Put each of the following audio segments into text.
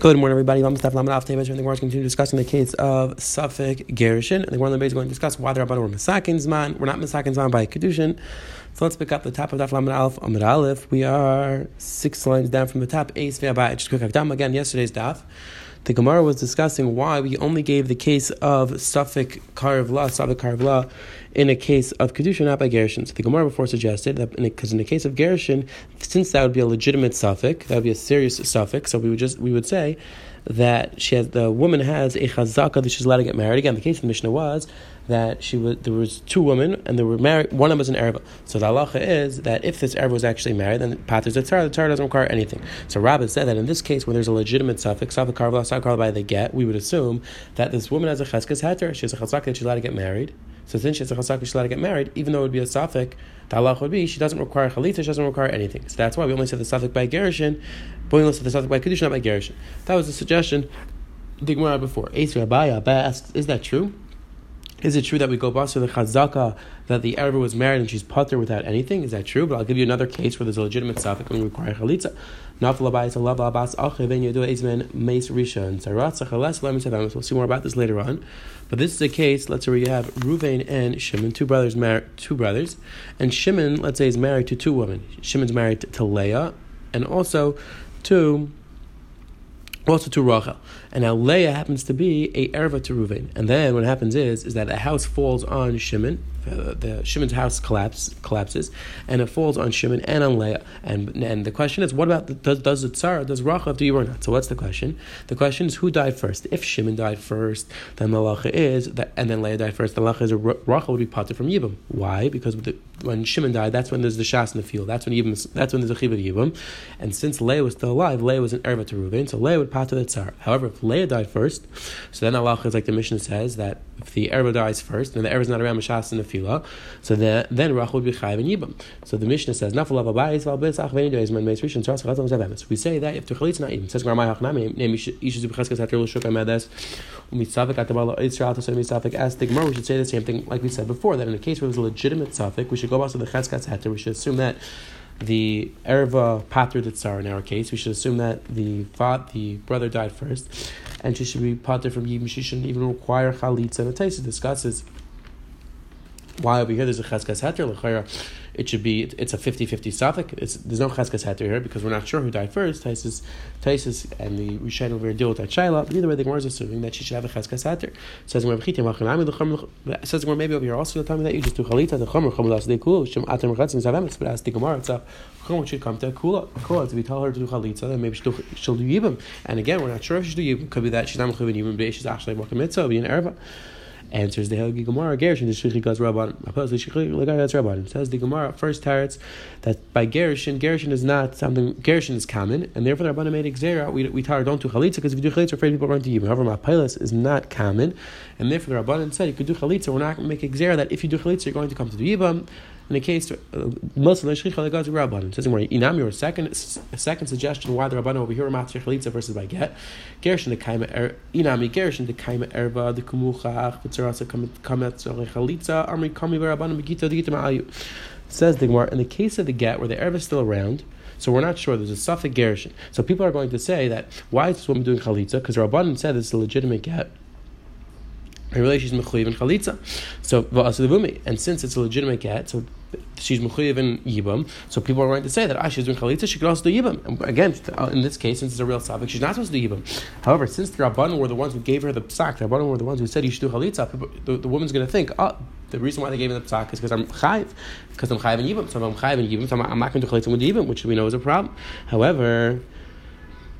Good morning, everybody. I'm Steph Laman After the Gemara is continuing discussing the case of Safek Gershon. And the Gemara is going to discuss why the Rabbanon were Masakin Zman. We're not Masakin Zman by Kedushin. So let's pick up the top of Daf Laman Aleph Amud Aleph. We are six lines down from the top. Ace Ve'abai. Just quick Akdam again, yesterday's Daf. The Gemara was discussing why we only gave the case of Safek Karvla, Safek Karvla, in a case of Kedusha, not by Gershon. So the Gemara before suggested that because in, the case of Gershon, since that would be a legitimate suffix, that would be a serious suffix, so we would just we would say that she has the woman has a chazaka that she's allowed to get married. Again, the case of the Mishnah was that she was there was two women and they were married. One of them was an erva. So the halacha is that if this erva was actually married, then paters the tzara. The tzara doesn't require anything. So Rabbi said that in this case, when there's a legitimate suffix, suffix suffix by the get, we would assume that this woman has a cheskes heter. She has a chazaka that she's allowed to get married. So since she has a chazaka, she's allowed to get married, even though it would be a suffix, the halach would be she doesn't require chalitza, she doesn't require anything. So that's why we only said the suffix by gerushin, but we only said the suffix by kedushin, not by gerushin. That was the suggestion. The Gemara before. Eisra Abaya asks, is that true? Is it true that we go back to the chazaka that the Arab was married and she's putter without anything? Is that true? But I'll give you another case where there's a legitimate suffix and we require chalitza. We'll see more about this later on. But this is a case, let's say where you have Ruvain and Shimon, two brothers married two brothers, and Shimon, let's say, is married to two women. Shimon's married to Leah and also to also to Rachel. And now Leah happens to be a erva to Ruvain. And then what happens is, is that a house falls on Shimon, uh, the Shimon's house collapse, collapses, and it falls on Shimon and on Leah. And and the question is, what about the, does does the tsar does Rachel do you or not? So what's the question? The question is who died first. If Shimon died first, then the halacha is that, and then Leah died first. The halacha is Rachel would be parted from Yibam. Why? Because the, when Shimon died, that's when there's the shas in the field. That's when Yibam, that's when there's a chibud Yibam. And since Leah was still alive, Leah was an erva to Reuven, so Leah would part the tsar. However, Leah died first, so then halacha is like the Mishnah says that if the erva dies first, and the erva is not around Mashas in the filah, so then then Rachel would be chayiv and yibam. So the Mishnah says. We say that if the is not yibam says Gramai Hachnami name ishes b'cheskas hater l'shuk amedes umitzavik atabala Israel to say mitzavik we should say the same thing like we said before that in a case where there's a legitimate suffix we should go back to the cheskas hater we should assume that the erva pater tsar in our case, we should assume that the father, the brother died first, and she should be pater from yibam. She shouldn't even require chalitza. And the Taisa discusses why over here there's a cheskas heter it should be it's a 50-50 suffix. It's, there's no cheskas heter here because we're not sure who died first. Taisus, Taisus and the Rishain over here deal with that shaila. Either way, the Gemara is assuming that she should have a cheskas heter. Says Gemara, says maybe over here also the time that you just do chalita the chomer chomer das dekul shem atem rechatzim zavemetz. But as the Gemara, it's a chomer should come to a kula. Kula. If we tell her to do chalita, then maybe she'll, she'll do yibam. And again, we're not sure if she do yibam. Could be that she's not mechuvin yibam, but she's actually walking mitzvah, be an erva. Answers the Helgi Gemara, Gershon, the Shrichikas Rabban. Apparently, Shulchan Aruch's rabban says the Gemara, first tarets, that by Gershon, Gershon is not something, Gershon is common, and therefore the Rabban made Xera, we, we tar don't do Chalitza, because if you do Chalitza, afraid people run to you. However, Mapilas is not common, and therefore the Rabban said you could do Chalitza, we're not going to make Xera that if you do Chalitza, you're going to come to the Yibam, in the case, uh, of the goes to. Says more inami or a second second suggestion why the rabbanim over here matzir chalitza versus by get. Gershon the kaima er inami gershon the kaima erba the kumuchach v'tzarasa kamet chalitza amri kami rabbanim begita digita ma'ayu. Says the Gemara in the case of the get where the erba is still around. So we're not sure. There's a suffix gershon. So people are going to say that why is this woman doing chalitza? Because Rabbanan said it's a legitimate get in relation she's mechuyev and chalitza. So and since it's a legitimate get, so she's mechuyev in yibam. So people are going to say that ah, she's doing chalitza, she could also do yibam. And again, uh, in this case, since it's a real sabik, she's not supposed to do yibam. However, since the rabbanon were the ones who gave her the psak, the rabbanon were the ones who said you should do chalitza. People, the, the woman's going to think, oh, the reason why they gave me the psak is because I'm chayiv, because I'm chayiv in yibam. So I'm chayiv in yibam, so I'm, I'm not going to do chalitza with yibam, which we know is a problem. However.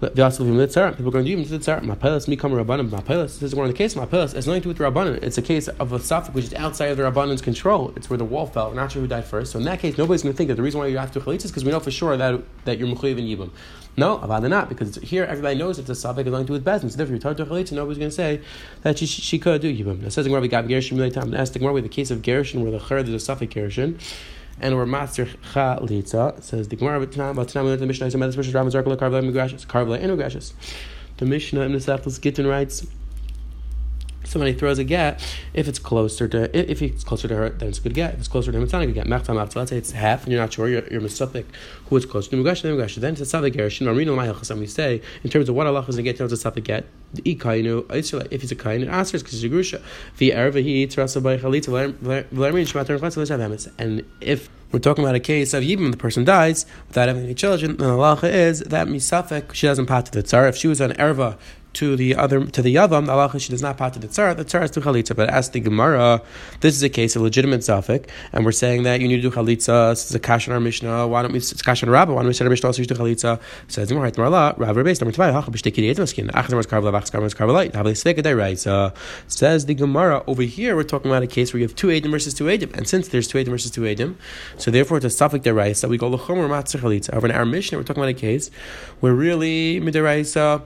People are going to do even to tzara. Mapelas, me come rabbanim. Mapelas. This is one of the cases. Mapelas. It's nothing to do with rabbanim. It's a case of a suffix which is outside of the rabbanim's control. It's where the wall fell. We're not sure who died first. So in that case, nobody's going to think that the reason why you have to chalitz is because we know for sure that that you're mechuyev in yibam. No, avada not because here everybody knows it's a suffix is nothing to do with bezin. So therefore, you talk to chalitz, nobody's going to say that she, she could do yibam. It says in Rabbi time. Ask the the case of Gershon where the chur there's a suffix Gershon and we're master chalitza. Says the Gemara, but Tanam the Mishnah is a medicine versus Ramas Arkala Karvela Migrashis, Karvela and Migrashis. The Mishnah in the Seftos Gittin writes. Somebody throws a get, if it's closer to if it's closer to her, then it's a good get. If it's closer to him, it's not a good get. Let's say it's half, and you're not sure. You're, you're misophic who it's closer to. Then it's a savik gerushin. Marino my We say in terms of what Allah is going to get terms of savik get. If he's a kain, it answers because he's a grusha. The erva he eats rasa by chalitza. And if we're talking about a case of even the person dies without having any children, then the halacha is that misafek she doesn't pat to the tzar. If she was an erva to the other to the yavam, halacha she does not pat to the tzara, the tzara is to chalitza. But as the Gemara, this is a case of legitimate zafik, and we're saying that you need to do chalitza. Is a kash in our Mishnah. Why don't we? It's kash in Rabbah. Why don't we say our Mishnah also do chalitza? Says Gemara, Rav Rav Beis number five. Hacha b'shtei kidei etzmaskin. Achas number karvel achas karvel karvelite. They sveka deraisa? Says the Gemara over here. We're talking about a case where you have two edim versus two edim, and since there's two edim versus two edim, so therefore it's a suffix deraisa. We go lechomer matzah chalitza. Over in our Mishnah, we're talking about a case where really mideraisa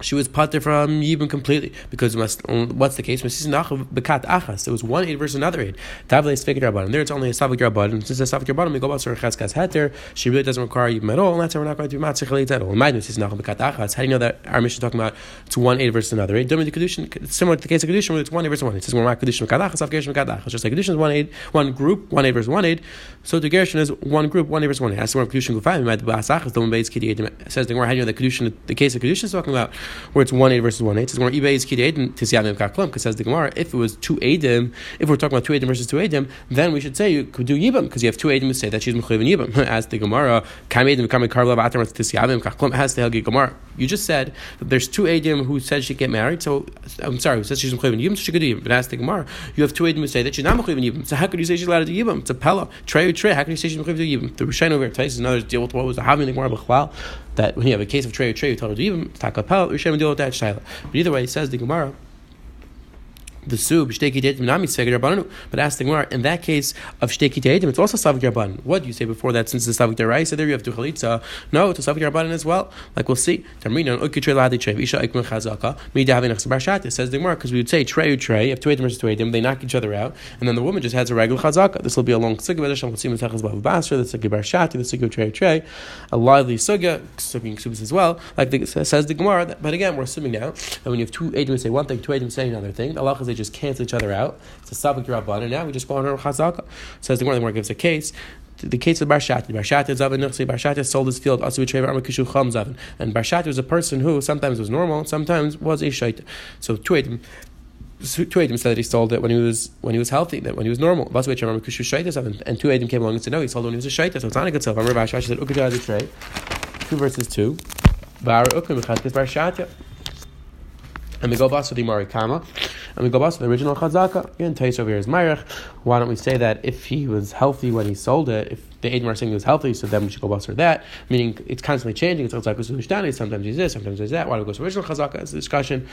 she was pater from um, Yibum completely because um, what's the case? It was one aid versus another aid. There it's only a savik rabbanon. Since it's a savik rabbanon, we go about cheskas heter. She really doesn't require Yibum at all, and that's why we're not going to do matzah chalit at all. Bekat achas. How do you know that our mission is talking about it's one aid versus another aid? It's similar to the case of kedushin where it's one aid versus one. It says we're not kedushin bekat achas, gershon bekat achas. Just like kedushin is one aid, one group, one aid versus one aid. So the gershon is one group, one aid versus one aid. As the kedushin gufayim, might be achas. The one base kidiyim says the how do you know the kedushin, the case of kedushin is talking about where it's one aid versus one. It says more eBay is kid to tisyadim kaklam because says the Gemara if it was two adim, if we're talking about two adim versus two adim, then we should say you could do yibam because you have two adim to say that she's mechayiv yibam. As the Gemara kam adim kam karla b'atam tisyadim kaklam has the helgi Gemara. You just said that there's two adim who said she get married. So I'm sorry, who says she's mechayiv yibam, so she could do yibam. But as the Gemara, you have two adim who say that she's not mechayiv yibam. So how could you say she's allowed to do yibam? It's a pella trey trey. How can you say she's mechayiv yibam? The Rishain over here is another deal with what was the having the Gemara b'chval that when you have a case of trey or trey, you told her to yibam. Takapel Rishain deal with that shaila. But either way, he says the Gemara the sub shteki dedim nami sveged rabbanon. But ask the Gemara, in that case of shteki dedim, it's also savik rabbanon. What do you say before that? Since it's savik deraisa, there you have to chalitza. No, it's savik rabbanon as well. Like we'll see. Tamrina ukitrei lahadi trev isha ikmen chazaka mi davin barshat. It says the Gemara because we would say trey trey. If two edim versus two they knock each other out, and then the woman just has a regular chazaka. This will be a long sugya. We'll see mitachas bav basra. The sugya barshat. The sugya trey trey. A lively sugya, sugya subas as well. Like the, says the Gemara. But again, we're assuming now that when you have two edim say one thing, two edim say another thing. Allah they just cancel each other out. It's a sabak rabban, and now we just go on our chazaka. Says the Gemara. The more gives a case the case of Barshat. Barshat is Zavin Nuchsi. Barshat sold his field. Also, Treva Armakishu Cham Zavin. And Barshat was a person who sometimes was normal, sometimes was a shaita. So two Eidim. Two Eidim said that he sold it when he was when he was healthy, that when he was normal. And two Eidim came along and said no, he sold it when he was a shaita, so it's not a good sale. Remember Barshat said Ukajah Trey. Two verses two. Bar Ukim Barshat. And we go back to the Marikama, and we go back to the original Chazaka. Again, Tais over here is Myrich. Why don't we say that if he was healthy when he sold it, if the Edom are saying he was healthy, so then we should go back to that. Meaning it's constantly changing. It's like sometimes he's this, sometimes he's that. Why do we go to original Chazaka? It's a discussion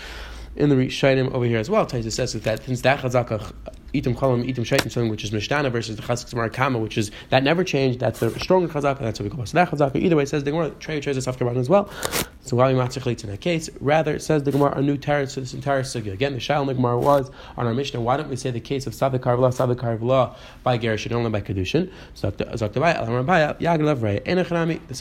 in the Shainim over here as well. Taisa says that since that Chazaka itim cholam, itim shaitim, something which is mishtana versus the chazak marakama, which is that never changed. That's the stronger chazaka. That's what we call that chazaka. Either way, it says the Gemara trey trey is as well. So why matzich in that case? Rather, it says the Gemara a new teretz to this entire sugya. Again, the shal Gemara was on our Mishnah. Why don't we say the case of savik karvla, savik karvla by gerushin only by kedushin? There's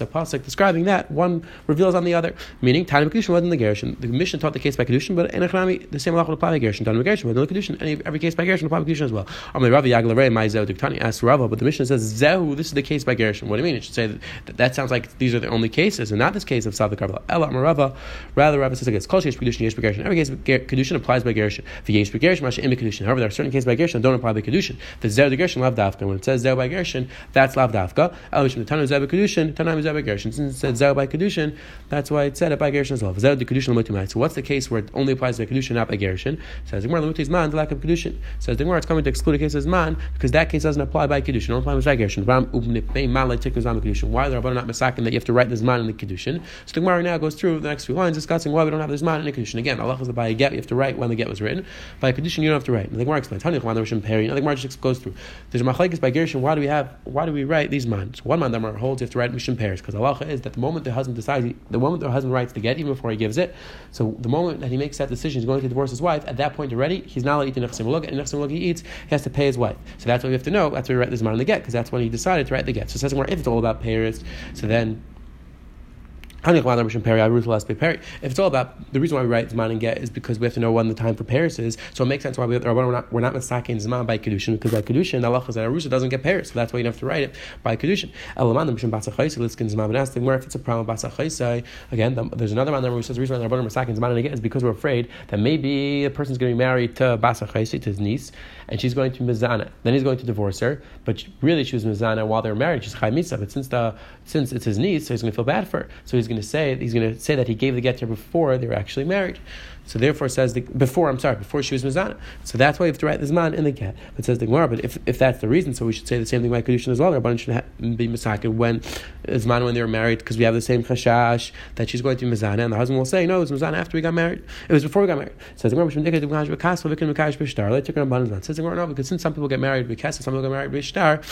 a pasuk describing that one reveals on the other. Meaning, tani kedushin wasn't the gerushin. The Mishnah taught the case by kedushin, but enechanami the same law would apply by gerushin. Tani gerushin wasn't the kedushin. Every case by gerushin as well. Zehu asked Rava, but the Mishnah says zehu. This is the case by gerushin. What do you mean? It should say that, that sounds like these are the only cases, and not this case of savik karvla. Ela Rava. Rather, Rabbi says against sheish kedushin yesh begerushin. Every case kedushin applies by gerushin. For yesh begerushin, masha im kedushin. However, there are certain cases by that don't apply by kedushin. The zer the gerushin lav dafka. When it says zer by gerushin, that's lav dafka. Elishim the tanu zer by kedushin, tanaim zer by gerushin. Since it said zer by kedushin, that's why it said it by gerushin as well. Zer the kedushin. So what's the case where it only applies by kedushin, not by gerushin? Says the gemara lamutis man the lack of kedushin. Says the gemara it's coming to exclude a case as man because that case doesn't apply by kedushin. Don't apply by gerushin. Um, why are the rabbanon not masakin that you have to write this man in the kedushin? So the gemara now goes through the next few lines discussing why we don't have this man in a condition. Again, Allah is by a get, you have to write when the get was written. By a condition, you don't have to write. the Gemara explains. Now the Gemara just goes through. There's machlekes by Gershon. Why do we have? Why do we write these man? So one man that holds you have to write mission pairs because Allah is that the moment the husband decides, the moment the husband writes the get, even before he gives it. So the moment that he makes that decision, he's going to divorce his wife. At that point already, he's not allowed to eat the nechsim. And nechsim he eats, he has to pay his wife. So that's what we have to know. That's why we write this man in the get because that's when he decided to write the get. So it says if it's all about pairs, so then If it's all about the reason why we write Zman and Get is because we have to know when the time for Paris is, so it makes sense why we, we're not we're not mistaking Zman by Kedushin because by Kedushin Allah that Arusha doesn't get Paris, so that's why you have to write it by Kedushin. Where if it's a problem Basachaisai, again, there's another man who says the reason why Rabbanim mistaking Zman and Get is because we're afraid that maybe a person's going to be married to Basachaisai, to his niece, and she's going to Mizana. Then he's going to divorce her, but really she was Mizana while they were married. She's Chai Misa, but since the since it's his niece, so he's going to feel bad for her. So he's going to say he's going to say that he gave the get before they were actually married. So therefore, says the, before I'm sorry, before she was mizana. So that's why you have to write this man in the get. But says the Gemara. But if, if that's the reason, so we should say the same thing by kedushin as well. Rabbanan should be misakin when man when they were married because we have the same chashash that she's going to be mizana, and the husband will say no, it was mizana after we got married. It was before we got married. Says the Gemara. Says the Gemara. No, because since some people get married because some people get married b'shtar.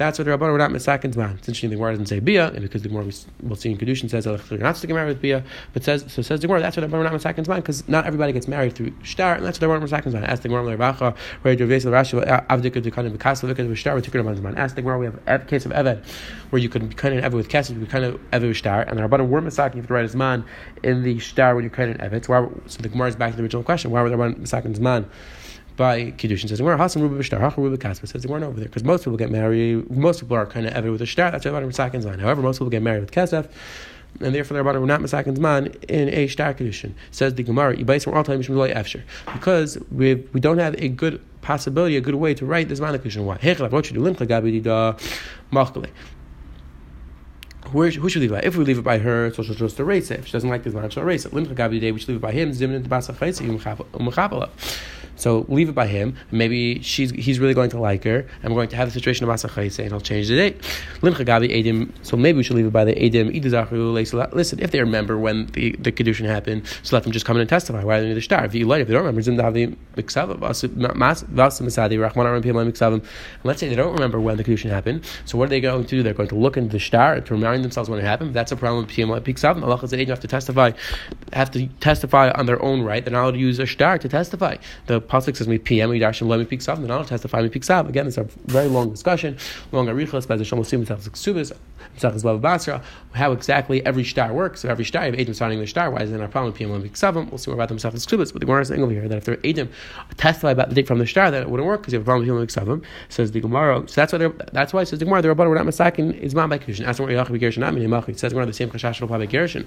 That's what the Rabbanon were not misakin man. It's interesting the Gemara doesn't say bia, and because the Gemara we'll see in Kedushin says you're not to get married with bia, but says so says the Gemara that's what the Rabbanon were not misakin man because not everybody gets married through shtar, and that's what the Rabbanon were misakin man. Ask the Gemara Levacha, where Rav Rashi Avdika to kind of Bekasel Vika to shtar with Tikkun man. Ask the Gemara we have a case of Eved where you could be kind of Eved with Kesed, you could kind of Eved with shtar, and the Rabbanon were misakin you to write man in the shtar when you're kind of Eved. So, so the Gemara is back to the original question: Why were the Rabbanon misakin man? By Kiddushin. Says where Hasan Ruba B'Shtar, Hacha Ruba Kaspa says they weren't over there because most people get married. Most people are kind of ever with a shtar. That's about Misakin's on. However, most people get married with Kesef. And therefore, they're about to not Misakin's man in a shtar Kiddushin. Says the Gemara. Because we we don't have a good possibility, a good way to write this man Kiddushin. Why? Where, who should we leave it by? If we leave it by her, so she'll just erase it. If she doesn't like this man, she'll erase it. Limcha Day, we should leave it by him. Zimnin Tabasa Chayse Umchapala. So leave it by him. Maybe she's he's really going to like her, we're going to have the situation of Asachayse, and he'll change the date. Edim. So maybe we should leave it by the Edim. Listen, if they remember when the, the Kedushin happened, so let them just come in and testify. Why they the star? If you like, if they don't remember, let's say they don't remember when the Kedushin happened, so what are they going to do? They're going to look into the star to remind themselves when it happened. That's a problem with PMI Piksavim. Allah says they have to testify, have to testify on their own right. They're not allowed to use a star to testify. The pasuk says me PM Yidashim Lo Mipik Sav. Then I'll testify Mipik Sav. Again, it's a very long discussion, long arichas by the Shom Sim Ksubis, Tzachas Bav Basra. How exactly every star works. So every star, if Adam starting the star, why is it a problem? PM Lo Mipik Sav. We'll see more about the Tzachas Ksubis. But the Gemara is saying over here that if they're Adam testify about the date from the star, that it wouldn't work because you have a problem with PM Says the Gemara. So that's why that's why it says the Gemara. The Rabbanon were not masakin is man by. Ask them what Yachim Gershon not It says Gemara the same Chashash will apply by Gershon.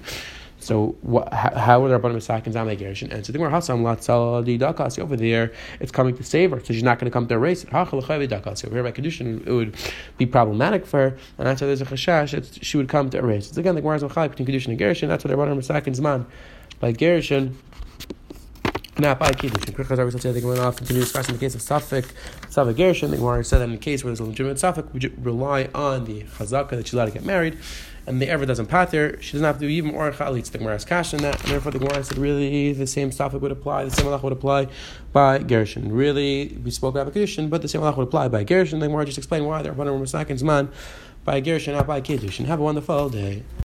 So what, how, would are the Rabbanim Misakin Zamei Gershon? And so the Gemara Hasam Latzal Di Dakasi over there, it's coming to save her, so she's not going to come to erase it. Over here by Kedushin, it would be problematic for her, and that's why there's a chashash, she would come to erase. It's again the Gemara Zachai between Kedushin and Gershon, that's what the Rabbanim Misakin Zman by Gershon. Not by Kiddushin. Quick Chazar, we say the Gemara off continue discussing the case of Safek, Safek Gershon. The Gemara said that in the case where there's a legitimate Safek, we rely on the Chazaka that she's allowed to get married and the ever doesn't pater, she doesn't have to do even or chalitz. The Gemara has cash in that, and therefore the Gemara said really the same stuff would apply, the same halach would apply by Gershon. Really, we spoke about Kedushin, but the same halach would apply by Gershon. The Gemara just explained why they're Rabbanim Masakin's man by Gershon, not by Kedushin. Have a wonderful day.